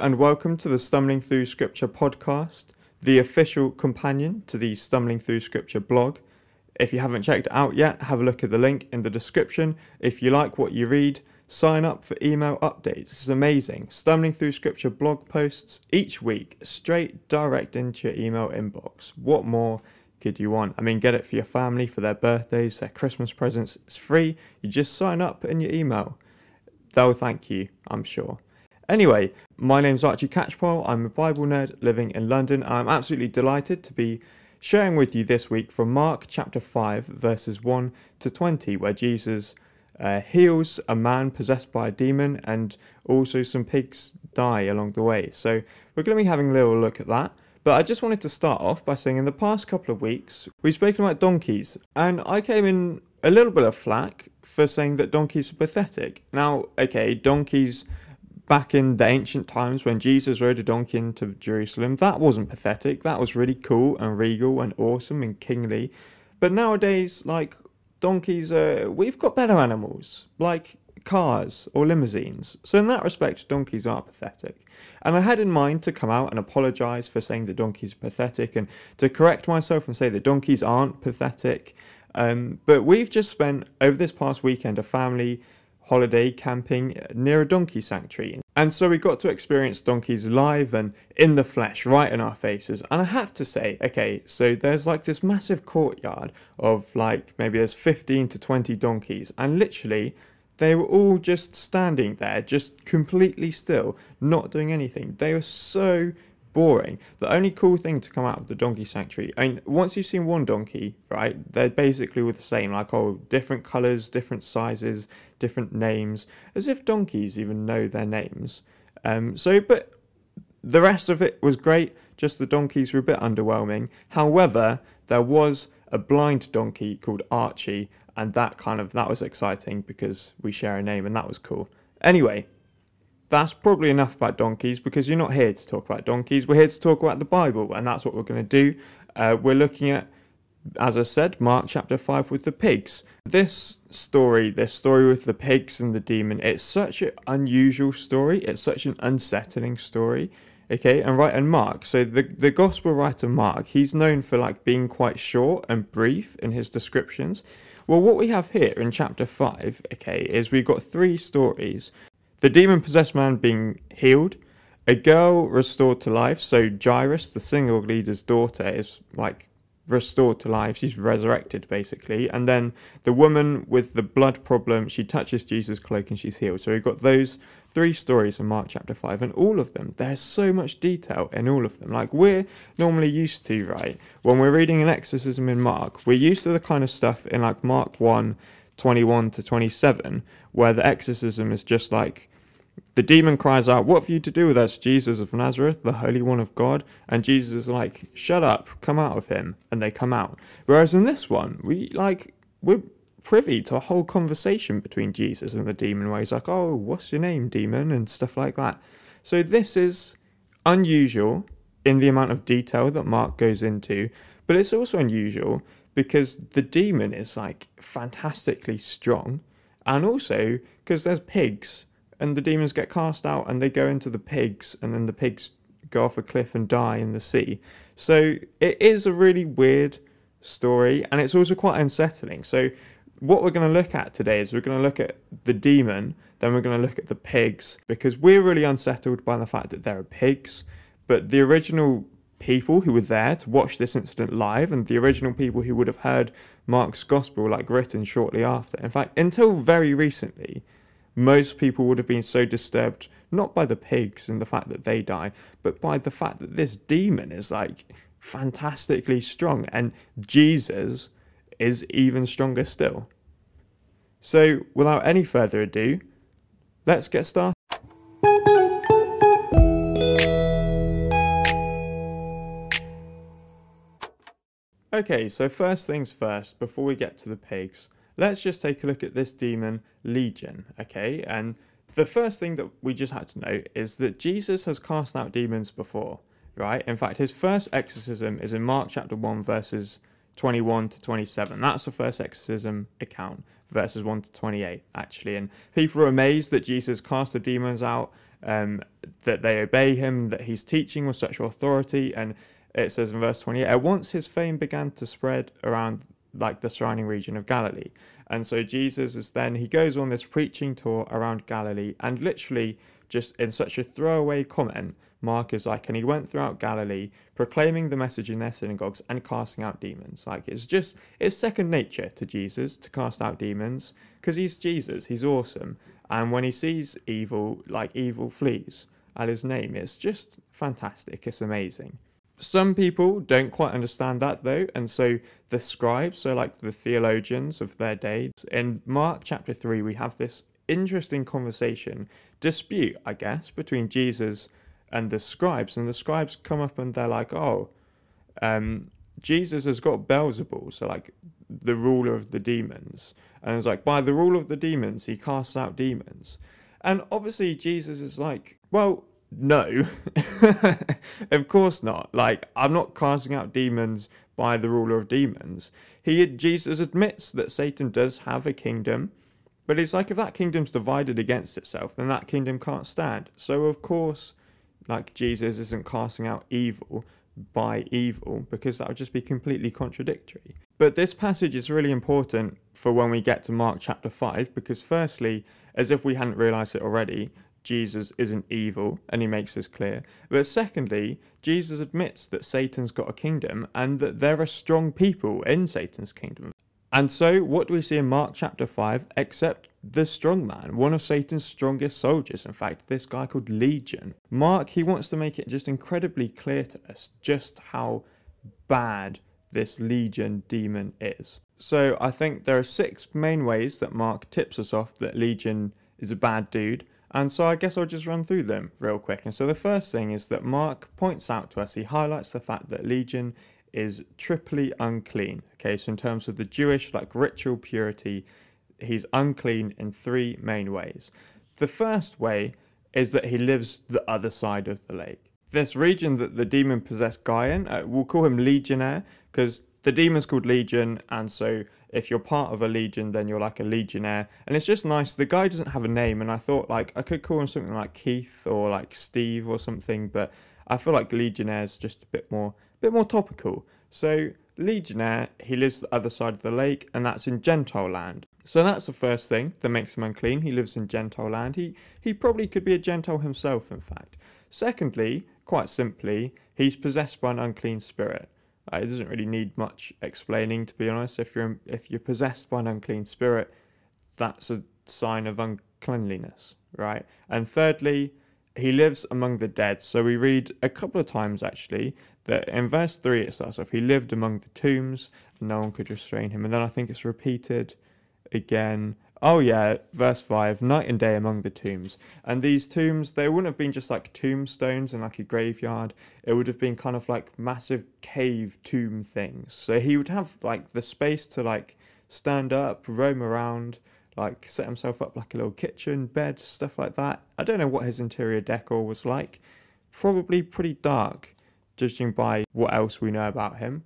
And welcome to the Stumbling Through Scripture podcast, the official companion to the Stumbling Through Scripture blog. If you haven't checked out yet, have a look at the link in the description. If you like what you read, sign up for email updates. It's amazing. Stumbling Through Scripture blog posts each week, straight direct into your email inbox. What more could you want? I mean, get it for your family, for their birthdays, their Christmas presents. It's free. You just sign up in your email. They'll thank you, I'm sure. Anyway, my name's Archie Catchpole. I'm a Bible nerd living in London, I'm absolutely delighted to be sharing with you this week from Mark chapter 5, verses 1 to 20, where Jesus uh, heals a man possessed by a demon, and also some pigs die along the way. So, we're going to be having a little look at that. But I just wanted to start off by saying in the past couple of weeks, we've spoken about donkeys, and I came in a little bit of flack for saying that donkeys are pathetic. Now, okay, donkeys back in the ancient times when Jesus rode a donkey into Jerusalem, that wasn't pathetic. That was really cool and regal and awesome and kingly. But nowadays, like donkeys, uh, we've got better animals like cars or limousines. So in that respect, donkeys are pathetic. And I had in mind to come out and apologise for saying that donkeys are pathetic and to correct myself and say that donkeys aren't pathetic. Um, but we've just spent over this past weekend a family holiday camping near a donkey sanctuary. And so we got to experience donkeys live and in the flesh, right in our faces. And I have to say, okay, so there's like this massive courtyard of like maybe there's 15 to 20 donkeys, and literally they were all just standing there, just completely still, not doing anything. They were so boring. The only cool thing to come out of the donkey sanctuary, I mean, once you've seen one donkey, right, they're basically all the same, like, oh, different colours, different sizes, different names, as if donkeys even know their names. Um, so, but the rest of it was great, just the donkeys were a bit underwhelming. However, there was a blind donkey called Archie, and that kind of, that was exciting because we share a name and that was cool. Anyway, that's probably enough about donkeys because you're not here to talk about donkeys. We're here to talk about the Bible, and that's what we're going to do. Uh, we're looking at, as I said, Mark chapter 5 with the pigs. This story, this story with the pigs and the demon, it's such an unusual story. It's such an unsettling story. Okay, and right, and Mark. So the the gospel writer Mark, he's known for like being quite short and brief in his descriptions. Well, what we have here in chapter 5, okay, is we've got three stories the demon possessed man being healed, a girl restored to life. So Jairus, the synagogue leader's daughter, is like restored to life. She's resurrected basically. And then the woman with the blood problem, she touches Jesus' cloak and she's healed. So we've got those three stories in Mark chapter 5, and all of them, there's so much detail in all of them. Like we're normally used to, right? When we're reading an exorcism in Mark, we're used to the kind of stuff in like Mark 1 21 to 27, where the exorcism is just like the demon cries out, What have you to do with us, Jesus of Nazareth, the Holy One of God? And Jesus is like, Shut up, come out of him. And they come out. Whereas in this one, we like, we're privy to a whole conversation between Jesus and the demon where he's like, Oh, what's your name, demon? And stuff like that. So this is unusual in the amount of detail that Mark goes into, but it's also unusual because the demon is like fantastically strong, and also because there's pigs, and the demons get cast out and they go into the pigs, and then the pigs go off a cliff and die in the sea. So it is a really weird story, and it's also quite unsettling. So what we're going to look at today is we're going to look at the demon, then we're going to look at the pigs, because we're really unsettled by the fact that there are pigs. But the original people who were there to watch this incident live and the original people who would have heard Mark's gospel like written shortly after. In fact, until very recently, most people would have been so disturbed not by the pigs and the fact that they die, but by the fact that this demon is like fantastically strong and Jesus is even stronger still. So, without any further ado, let's get started. Okay, so first things first, before we get to the pigs, let's just take a look at this demon, Legion, okay? And the first thing that we just had to note is that Jesus has cast out demons before, right? In fact, his first exorcism is in Mark chapter 1, verses 21 to 27. That's the first exorcism account, verses 1 to 28, actually. And people are amazed that Jesus cast the demons out, um, that they obey him, that he's teaching with such authority. And it says in verse 28 At once his fame began to spread around like the surrounding region of Galilee. And so Jesus is then, he goes on this preaching tour around Galilee and literally just in such a throwaway comment, Mark is like, and he went throughout Galilee proclaiming the message in their synagogues and casting out demons. Like it's just, it's second nature to Jesus to cast out demons because he's Jesus, he's awesome. And when he sees evil, like evil flees at his name, it's just fantastic. It's amazing. Some people don't quite understand that though, and so the scribes, so like the theologians of their day, in Mark chapter 3, we have this interesting conversation, dispute, I guess, between Jesus and the scribes. And the scribes come up and they're like, oh, um, Jesus has got Beelzebul, so like the ruler of the demons. And it's like, by the rule of the demons, he casts out demons. And obviously, Jesus is like, well, no, of course not. Like, I'm not casting out demons by the ruler of demons. He Jesus admits that Satan does have a kingdom, but it's like if that kingdom's divided against itself, then that kingdom can't stand. So of course, like Jesus isn't casting out evil by evil because that would just be completely contradictory. But this passage is really important for when we get to Mark chapter 5 because firstly, as if we hadn't realized it already, Jesus isn't evil, and he makes this clear. But secondly, Jesus admits that Satan's got a kingdom and that there are strong people in Satan's kingdom. And so, what do we see in Mark chapter 5 except the strong man, one of Satan's strongest soldiers? In fact, this guy called Legion. Mark, he wants to make it just incredibly clear to us just how bad this Legion demon is. So, I think there are six main ways that Mark tips us off that Legion is a bad dude. And so I guess I'll just run through them real quick. And so the first thing is that Mark points out to us, he highlights the fact that Legion is triply unclean. Okay, so in terms of the Jewish like ritual purity, he's unclean in three main ways. The first way is that he lives the other side of the lake. This region that the demon possessed guy in, uh, we'll call him Legionnaire because the demon's called Legion, and so if you're part of a legion, then you're like a legionnaire. And it's just nice. The guy doesn't have a name, and I thought like I could call him something like Keith or like Steve or something, but I feel like legionnaire is just a bit more, a bit more topical. So legionnaire, he lives the other side of the lake, and that's in Gentile land. So that's the first thing that makes him unclean. He lives in Gentile land. He he probably could be a Gentile himself, in fact. Secondly, quite simply, he's possessed by an unclean spirit. It doesn't really need much explaining, to be honest. If you're if you're possessed by an unclean spirit, that's a sign of uncleanliness, right? And thirdly, he lives among the dead. So we read a couple of times actually that in verse three it starts off, he lived among the tombs, no one could restrain him, and then I think it's repeated again Oh yeah, verse 5, night and day among the tombs. And these tombs, they wouldn't have been just like tombstones and like a graveyard. It would have been kind of like massive cave tomb things. So he would have like the space to like stand up, roam around, like set himself up like a little kitchen, bed, stuff like that. I don't know what his interior decor was like. Probably pretty dark, judging by what else we know about him.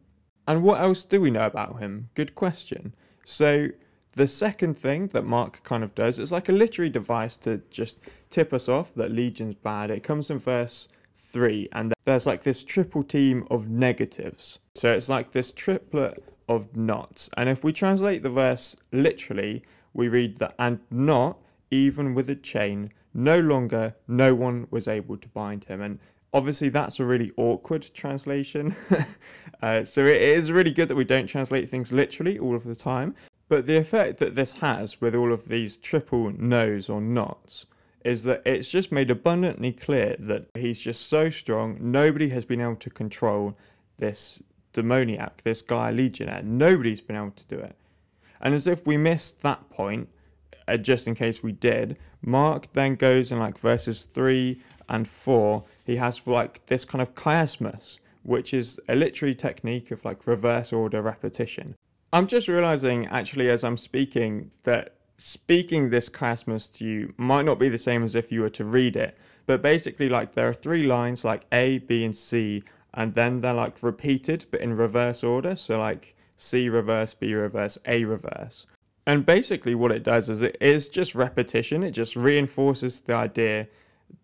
And what else do we know about him? Good question. So the second thing that Mark kind of does is like a literary device to just tip us off that Legion's bad. It comes in verse 3, and there's like this triple team of negatives. So it's like this triplet of nots. And if we translate the verse literally, we read that, and not even with a chain, no longer no one was able to bind him. And obviously that's a really awkward translation uh, so it is really good that we don't translate things literally all of the time but the effect that this has with all of these triple no's or nots is that it's just made abundantly clear that he's just so strong, nobody has been able to control this demoniac, this guy legionnaire. Nobody's been able to do it. And as if we missed that point, uh, just in case we did, Mark then goes in like verses 3 and 4, he has like this kind of chiasmus, which is a literary technique of like reverse order repetition. I'm just realizing, actually, as I'm speaking, that speaking this chiasmus to you might not be the same as if you were to read it. But basically, like, there are three lines, like A, B, and C, and then they're like repeated, but in reverse order. So, like, C reverse, B reverse, A reverse. And basically, what it does is it is just repetition. It just reinforces the idea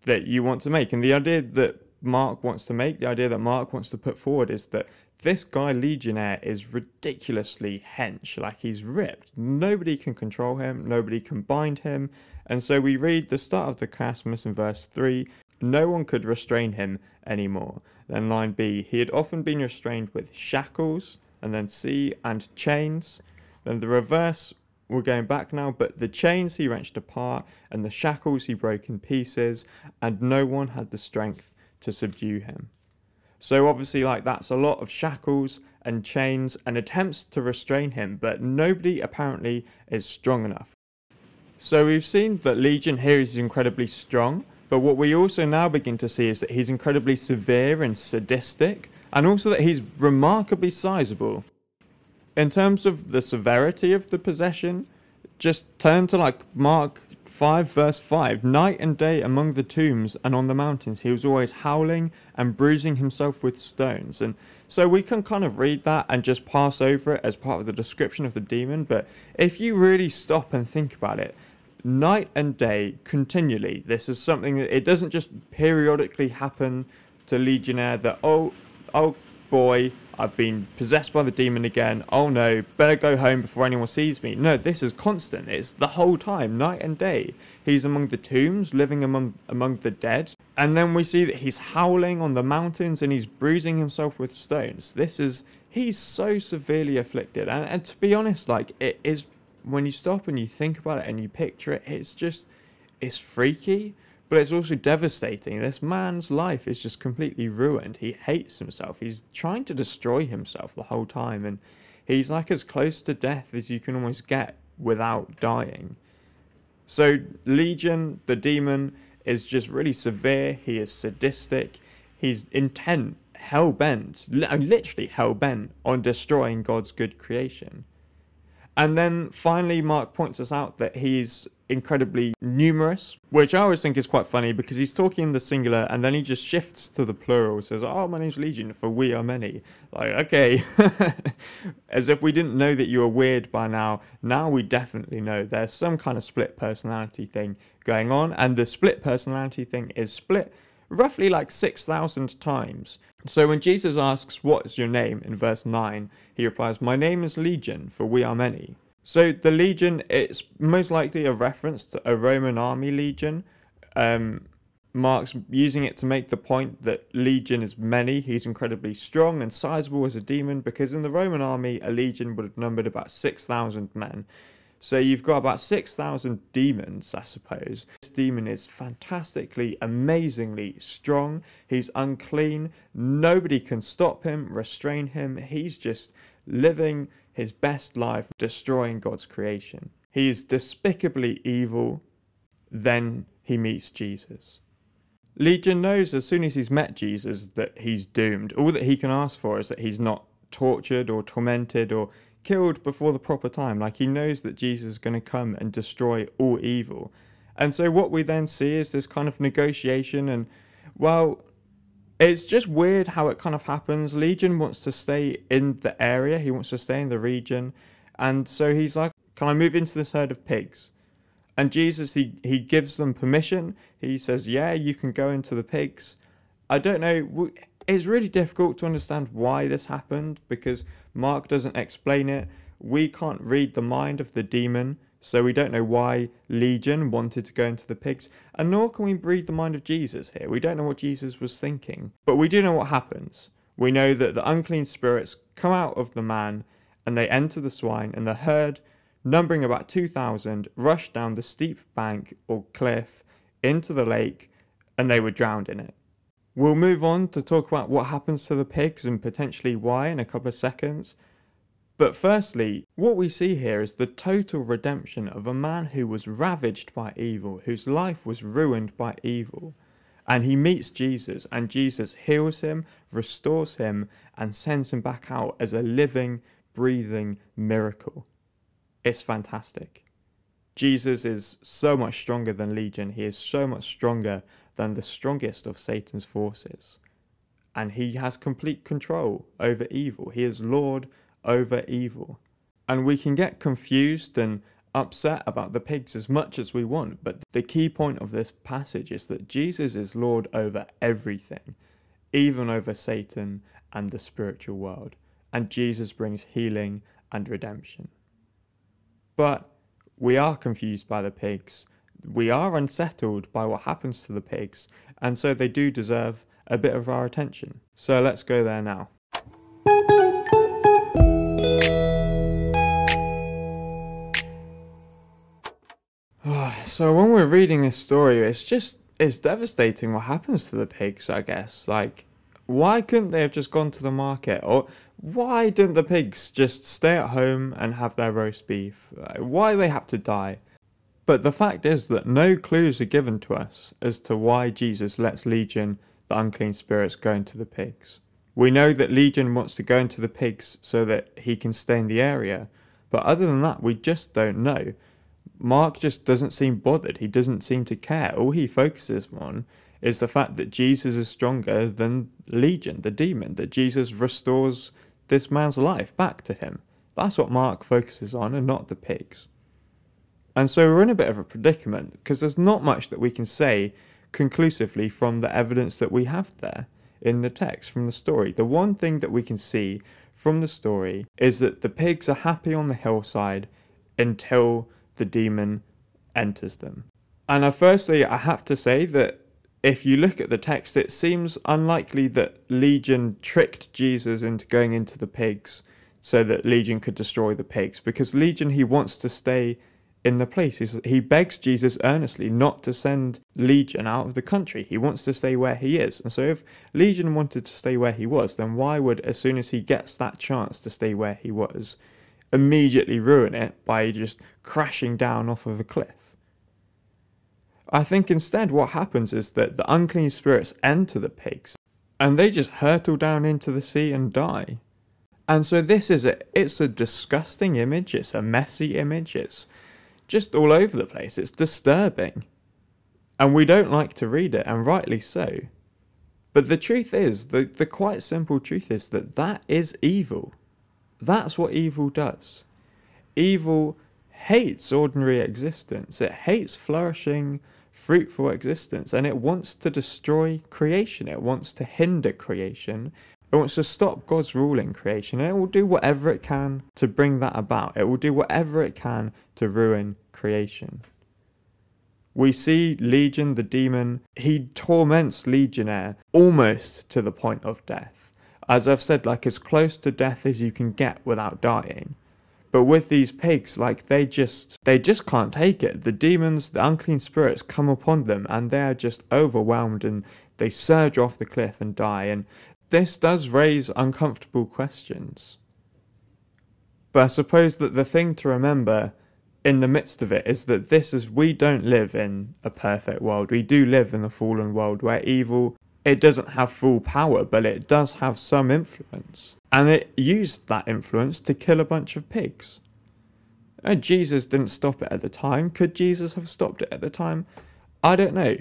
that you want to make. And the idea that Mark wants to make, the idea that Mark wants to put forward is that this guy Legionnaire is ridiculously hench. Like he's ripped. Nobody can control him, nobody can bind him. And so we read the start of the Chiasmus in verse 3 no one could restrain him anymore. Then line B, he had often been restrained with shackles, and then C, and chains. Then the reverse, we're going back now, but the chains he wrenched apart, and the shackles he broke in pieces, and no one had the strength to subdue him. So obviously, like that's a lot of shackles and chains and attempts to restrain him, but nobody apparently is strong enough. So we've seen that Legion here is incredibly strong, but what we also now begin to see is that he's incredibly severe and sadistic, and also that he's remarkably sizable. In terms of the severity of the possession, just turn to like Mark 5 verse 5 Night and day among the tombs and on the mountains, he was always howling and bruising himself with stones. And so we can kind of read that and just pass over it as part of the description of the demon. But if you really stop and think about it, night and day continually, this is something that it doesn't just periodically happen to Legionnaire that, oh, oh boy, I've been possessed by the demon again. Oh no, better go home before anyone sees me. No, this is constant. It's the whole time, night and day. He's among the tombs, living among among the dead. And then we see that he's howling on the mountains and he's bruising himself with stones. This is he's so severely afflicted. And, and to be honest, like it is when you stop and you think about it and you picture it, it's just it's freaky but it's also devastating. This man's life is just completely ruined. He hates himself. He's trying to destroy himself the whole time, and he's like as close to death as you can almost get without dying. So, Legion, the demon, is just really severe. He is sadistic. He's intent, hell bent, uh, literally hell bent on destroying God's good creation. And then finally, Mark points us out that he's incredibly numerous, which I always think is quite funny because he's talking in the singular and then he just shifts to the plural, says, Oh, my name's Legion, for we are many. Like, okay. As if we didn't know that you were weird by now. Now we definitely know there's some kind of split personality thing going on, and the split personality thing is split roughly like 6,000 times. So when Jesus asks, What is your name? in verse 9, he replies, My name is Legion, for we are many. So the Legion, it's most likely a reference to a Roman army legion. Um, Mark's using it to make the point that Legion is many. He's incredibly strong and sizable as a demon because in the Roman army, a legion would have numbered about 6,000 men. So you've got about 6,000 demons, I suppose. This demon is fantastically, amazingly strong. He's unclean. Nobody can stop him, restrain him. He's just living his best life, destroying God's creation. He is despicably evil. Then he meets Jesus. Legion knows as soon as he's met Jesus that he's doomed. All that he can ask for is that he's not tortured or tormented or killed before the proper time. Like he knows that Jesus is going to come and destroy all evil. And so what we then see is this kind of negotiation and well it's just weird how it kind of happens. Legion wants to stay in the area, he wants to stay in the region. And so he's like, Can I move into this herd of pigs? And Jesus, he, he gives them permission. He says, Yeah, you can go into the pigs. I don't know it's really difficult to understand why this happened because Mark doesn't explain it. We can't read the mind of the demon, so we don't know why Legion wanted to go into the pigs, and nor can we read the mind of Jesus here. We don't know what Jesus was thinking, but we do know what happens. We know that the unclean spirits come out of the man and they enter the swine, and the herd, numbering about 2,000, rushed down the steep bank or cliff into the lake and they were drowned in it. We'll move on to talk about what happens to the pigs and potentially why in a couple of seconds. But firstly, what we see here is the total redemption of a man who was ravaged by evil, whose life was ruined by evil. And he meets Jesus, and Jesus heals him, restores him, and sends him back out as a living, breathing miracle. It's fantastic. Jesus is so much stronger than Legion. He is so much stronger than the strongest of Satan's forces. And he has complete control over evil. He is Lord over evil. And we can get confused and upset about the pigs as much as we want, but the key point of this passage is that Jesus is Lord over everything, even over Satan and the spiritual world, and Jesus brings healing and redemption. But we are confused by the pigs. We are unsettled by what happens to the pigs, and so they do deserve a bit of our attention. So let's go there now. so when we're reading this story, it's just it's devastating what happens to the pigs, I guess. Like why couldn't they have just gone to the market? Or why didn't the pigs just stay at home and have their roast beef? Why they have to die? But the fact is that no clues are given to us as to why Jesus lets Legion, the unclean spirits, go into the pigs. We know that Legion wants to go into the pigs so that he can stay in the area, but other than that, we just don't know. Mark just doesn't seem bothered. He doesn't seem to care. All he focuses on is the fact that Jesus is stronger than Legion, the demon, that Jesus restores this man's life back to him. That's what Mark focuses on and not the pigs. And so we're in a bit of a predicament because there's not much that we can say conclusively from the evidence that we have there in the text, from the story. The one thing that we can see from the story is that the pigs are happy on the hillside until the demon enters them. And firstly, I have to say that if you look at the text, it seems unlikely that Legion tricked Jesus into going into the pigs so that Legion could destroy the pigs, because Legion, he wants to stay in the place. He's, he begs Jesus earnestly not to send Legion out of the country. He wants to stay where he is. And so, if Legion wanted to stay where he was, then why would, as soon as he gets that chance to stay where he was, immediately ruin it by just crashing down off of a cliff? I think instead what happens is that the unclean spirits enter the pigs and they just hurtle down into the sea and die. And so this is a it's a disgusting image, it's a messy image, it's just all over the place. It's disturbing. And we don't like to read it, and rightly so. But the truth is, the, the quite simple truth is that that is evil. That's what evil does. Evil hates ordinary existence, it hates flourishing fruitful existence and it wants to destroy creation. It wants to hinder creation. It wants to stop God's rule in creation and it will do whatever it can to bring that about. It will do whatever it can to ruin creation. We see Legion, the demon, he torments Legionnaire almost to the point of death. As I've said, like as close to death as you can get without dying. But with these pigs, like they just they just can't take it. The demons, the unclean spirits come upon them and they are just overwhelmed and they surge off the cliff and die. And this does raise uncomfortable questions. But I suppose that the thing to remember in the midst of it is that this is we don't live in a perfect world. We do live in a fallen world where evil it doesn't have full power, but it does have some influence. And it used that influence to kill a bunch of pigs. And Jesus didn't stop it at the time. Could Jesus have stopped it at the time? I don't know.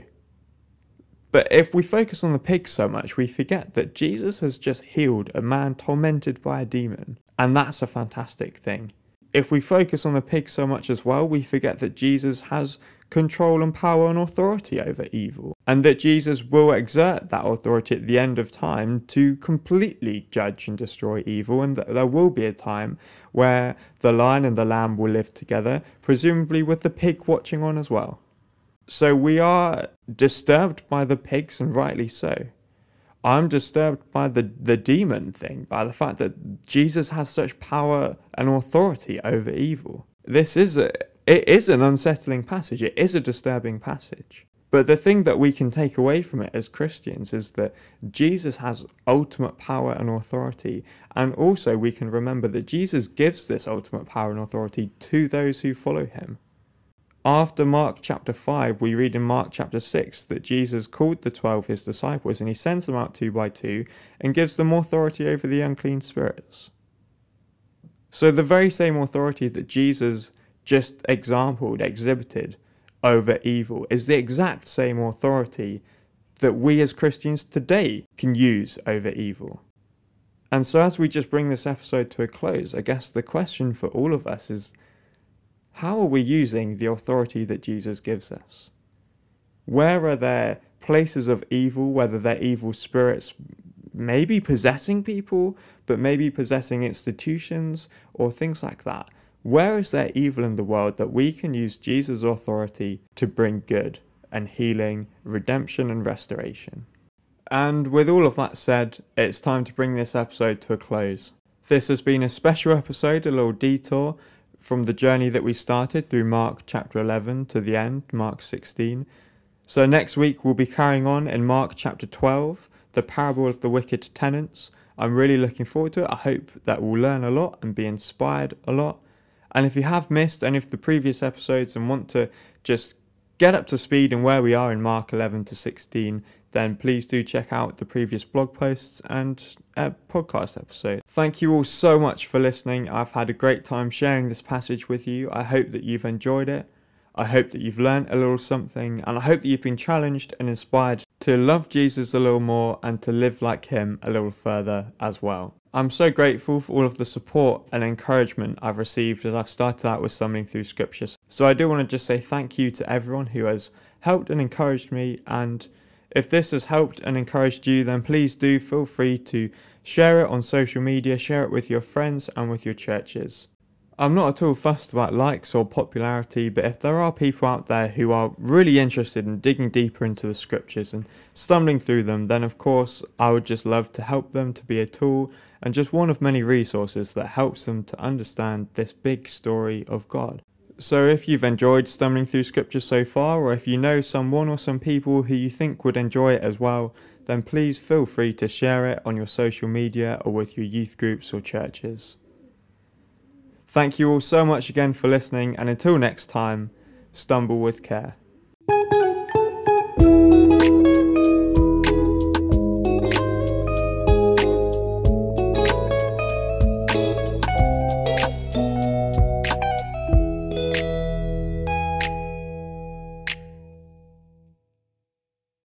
But if we focus on the pig so much, we forget that Jesus has just healed a man tormented by a demon. And that's a fantastic thing. If we focus on the pig so much as well, we forget that Jesus has control and power and authority over evil, and that Jesus will exert that authority at the end of time to completely judge and destroy evil, and that there will be a time where the lion and the lamb will live together, presumably with the pig watching on as well. So we are disturbed by the pigs, and rightly so. I'm disturbed by the, the demon thing, by the fact that Jesus has such power and authority over evil. This is a, it is an unsettling passage, it is a disturbing passage. But the thing that we can take away from it as Christians is that Jesus has ultimate power and authority. And also, we can remember that Jesus gives this ultimate power and authority to those who follow him. After Mark chapter 5, we read in Mark chapter 6 that Jesus called the twelve his disciples and he sends them out two by two and gives them authority over the unclean spirits. So, the very same authority that Jesus just exampled, exhibited over evil is the exact same authority that we as Christians today can use over evil. And so, as we just bring this episode to a close, I guess the question for all of us is how are we using the authority that Jesus gives us? Where are there places of evil, whether they're evil spirits maybe possessing people, but maybe possessing institutions or things like that? Where is there evil in the world that we can use Jesus' authority to bring good and healing, redemption, and restoration? And with all of that said, it's time to bring this episode to a close. This has been a special episode, a little detour from the journey that we started through Mark chapter 11 to the end, Mark 16. So next week we'll be carrying on in Mark chapter 12, the parable of the wicked tenants. I'm really looking forward to it. I hope that we'll learn a lot and be inspired a lot. And if you have missed any of the previous episodes and want to just get up to speed and where we are in Mark 11 to 16, then please do check out the previous blog posts and podcast episode. Thank you all so much for listening. I've had a great time sharing this passage with you. I hope that you've enjoyed it. I hope that you've learned a little something, and I hope that you've been challenged and inspired to love Jesus a little more and to live like Him a little further as well. I'm so grateful for all of the support and encouragement I've received as I've started out with stumbling through scriptures. So I do want to just say thank you to everyone who has helped and encouraged me. And if this has helped and encouraged you, then please do feel free to share it on social media, share it with your friends and with your churches. I'm not at all fussed about likes or popularity, but if there are people out there who are really interested in digging deeper into the scriptures and stumbling through them, then of course I would just love to help them to be a tool and just one of many resources that helps them to understand this big story of God. So if you've enjoyed stumbling through scripture so far, or if you know someone or some people who you think would enjoy it as well, then please feel free to share it on your social media or with your youth groups or churches. Thank you all so much again for listening, and until next time, stumble with care.